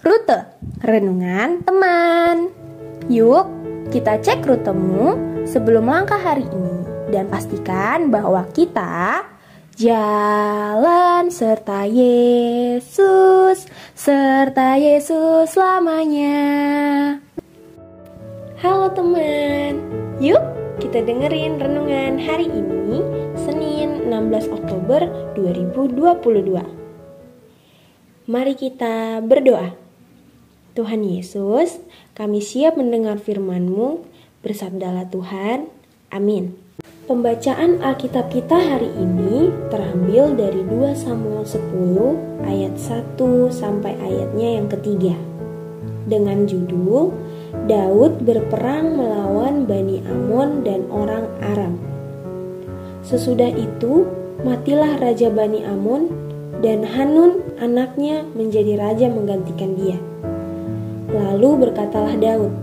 Rute. Renungan Teman. Yuk, kita cek rutemu sebelum langkah hari ini. Dan pastikan bahwa kita Jalan serta Yesus Serta Yesus selamanya. Halo teman. Yuk, kita dengerin renungan hari ini Senin 16 Oktober 2022 Mari kita berdoa Tuhan Yesus, kami siap mendengar firman-Mu, bersabdalah Tuhan. Amin. Pembacaan Alkitab kita hari ini terambil dari 2 Samuel 10 ayat 1 sampai ayatnya yang ketiga. Dengan judul Daud berperang melawan Bani Amon dan orang Aram. Sesudah itu, matilah Raja Bani Amon dan Hanun anaknya menjadi raja menggantikan dia. Lalu berkatalah Daud,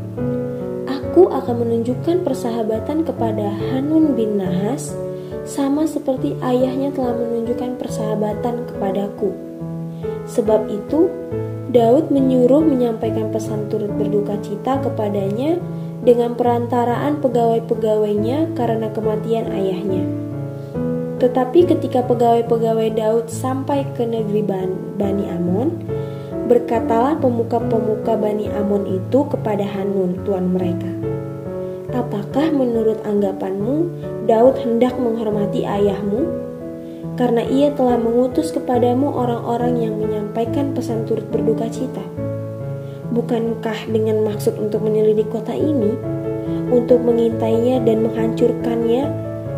Aku akan menunjukkan persahabatan kepada Hanun bin Nahas, sama seperti ayahnya telah menunjukkan persahabatan kepadaku. Sebab itu, Daud menyuruh menyampaikan pesan turut berduka cita kepadanya dengan perantaraan pegawai-pegawainya karena kematian ayahnya. Tetapi ketika pegawai-pegawai Daud sampai ke negeri Bani Amon, Berkatalah pemuka-pemuka Bani Amon itu kepada Hanun, tuan mereka. Apakah menurut anggapanmu Daud hendak menghormati ayahmu? Karena ia telah mengutus kepadamu orang-orang yang menyampaikan pesan turut berduka cita. Bukankah dengan maksud untuk menyelidik kota ini, untuk mengintainya dan menghancurkannya,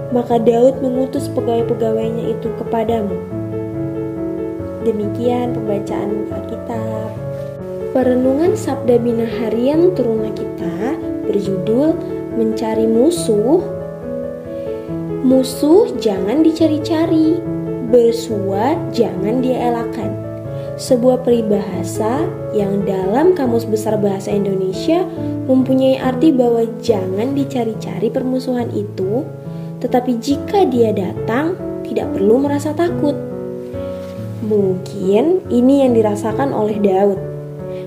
maka Daud mengutus pegawai-pegawainya itu kepadamu?' Demikian pembacaan. Perenungan Sabda Bina Harian Turuna kita berjudul Mencari Musuh. Musuh jangan dicari-cari, bersua jangan dielakkan. Sebuah peribahasa yang dalam Kamus Besar Bahasa Indonesia mempunyai arti bahwa jangan dicari-cari permusuhan itu, tetapi jika dia datang, tidak perlu merasa takut. Mungkin ini yang dirasakan oleh Daud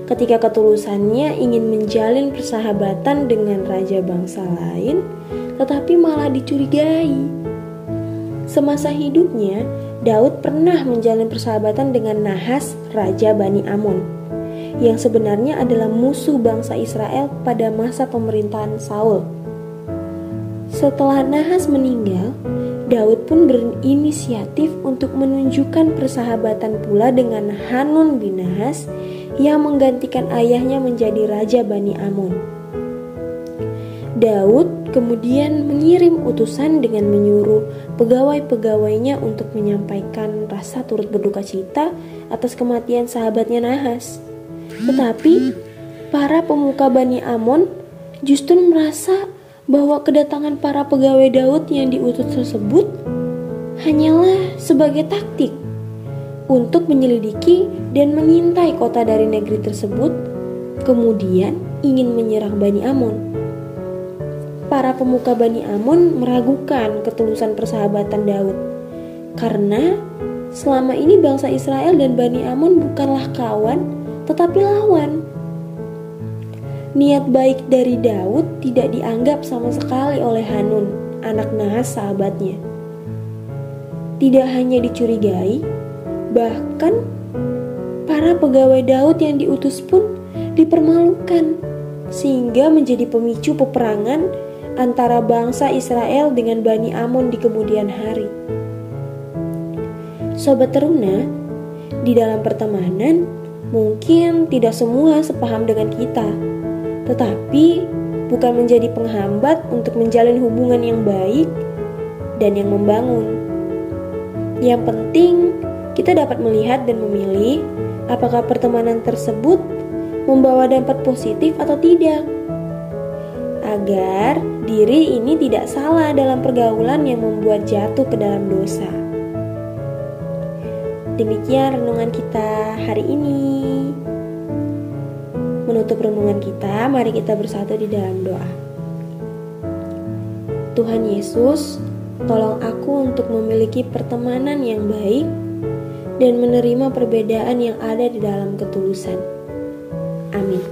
ketika ketulusannya ingin menjalin persahabatan dengan raja bangsa lain, tetapi malah dicurigai. Semasa hidupnya, Daud pernah menjalin persahabatan dengan Nahas, raja Bani Amon, yang sebenarnya adalah musuh bangsa Israel pada masa pemerintahan Saul. Setelah Nahas meninggal, Daud pun berinisiatif untuk menunjukkan persahabatan pula dengan Hanun bin Nahas yang menggantikan ayahnya menjadi raja Bani Amon. Daud kemudian mengirim utusan dengan menyuruh pegawai-pegawainya untuk menyampaikan rasa turut berduka cita atas kematian sahabatnya Nahas. Tetapi para pemuka Bani Amon justru merasa bahwa kedatangan para pegawai Daud yang diutus tersebut hanyalah sebagai taktik untuk menyelidiki dan mengintai kota dari negeri tersebut, kemudian ingin menyerang Bani Amon. Para pemuka Bani Amon meragukan ketulusan persahabatan Daud karena selama ini bangsa Israel dan Bani Amon bukanlah kawan, tetapi lawan. Niat baik dari Daud tidak dianggap sama sekali oleh Hanun, anak Nahas sahabatnya. Tidak hanya dicurigai, bahkan para pegawai Daud yang diutus pun dipermalukan, sehingga menjadi pemicu peperangan antara bangsa Israel dengan Bani Amon di kemudian hari. Sobat teruna, di dalam pertemanan mungkin tidak semua sepaham dengan kita tetapi bukan menjadi penghambat untuk menjalin hubungan yang baik dan yang membangun. Yang penting, kita dapat melihat dan memilih apakah pertemanan tersebut membawa dampak positif atau tidak, agar diri ini tidak salah dalam pergaulan yang membuat jatuh ke dalam dosa. Demikian renungan kita hari ini. Menutup renungan kita, mari kita bersatu di dalam doa. Tuhan Yesus, tolong aku untuk memiliki pertemanan yang baik dan menerima perbedaan yang ada di dalam ketulusan. Amin.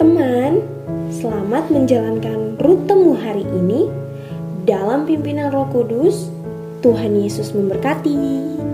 Teman, selamat menjalankan rutemu hari ini dalam pimpinan Roh Kudus. Tuhan Yesus memberkati.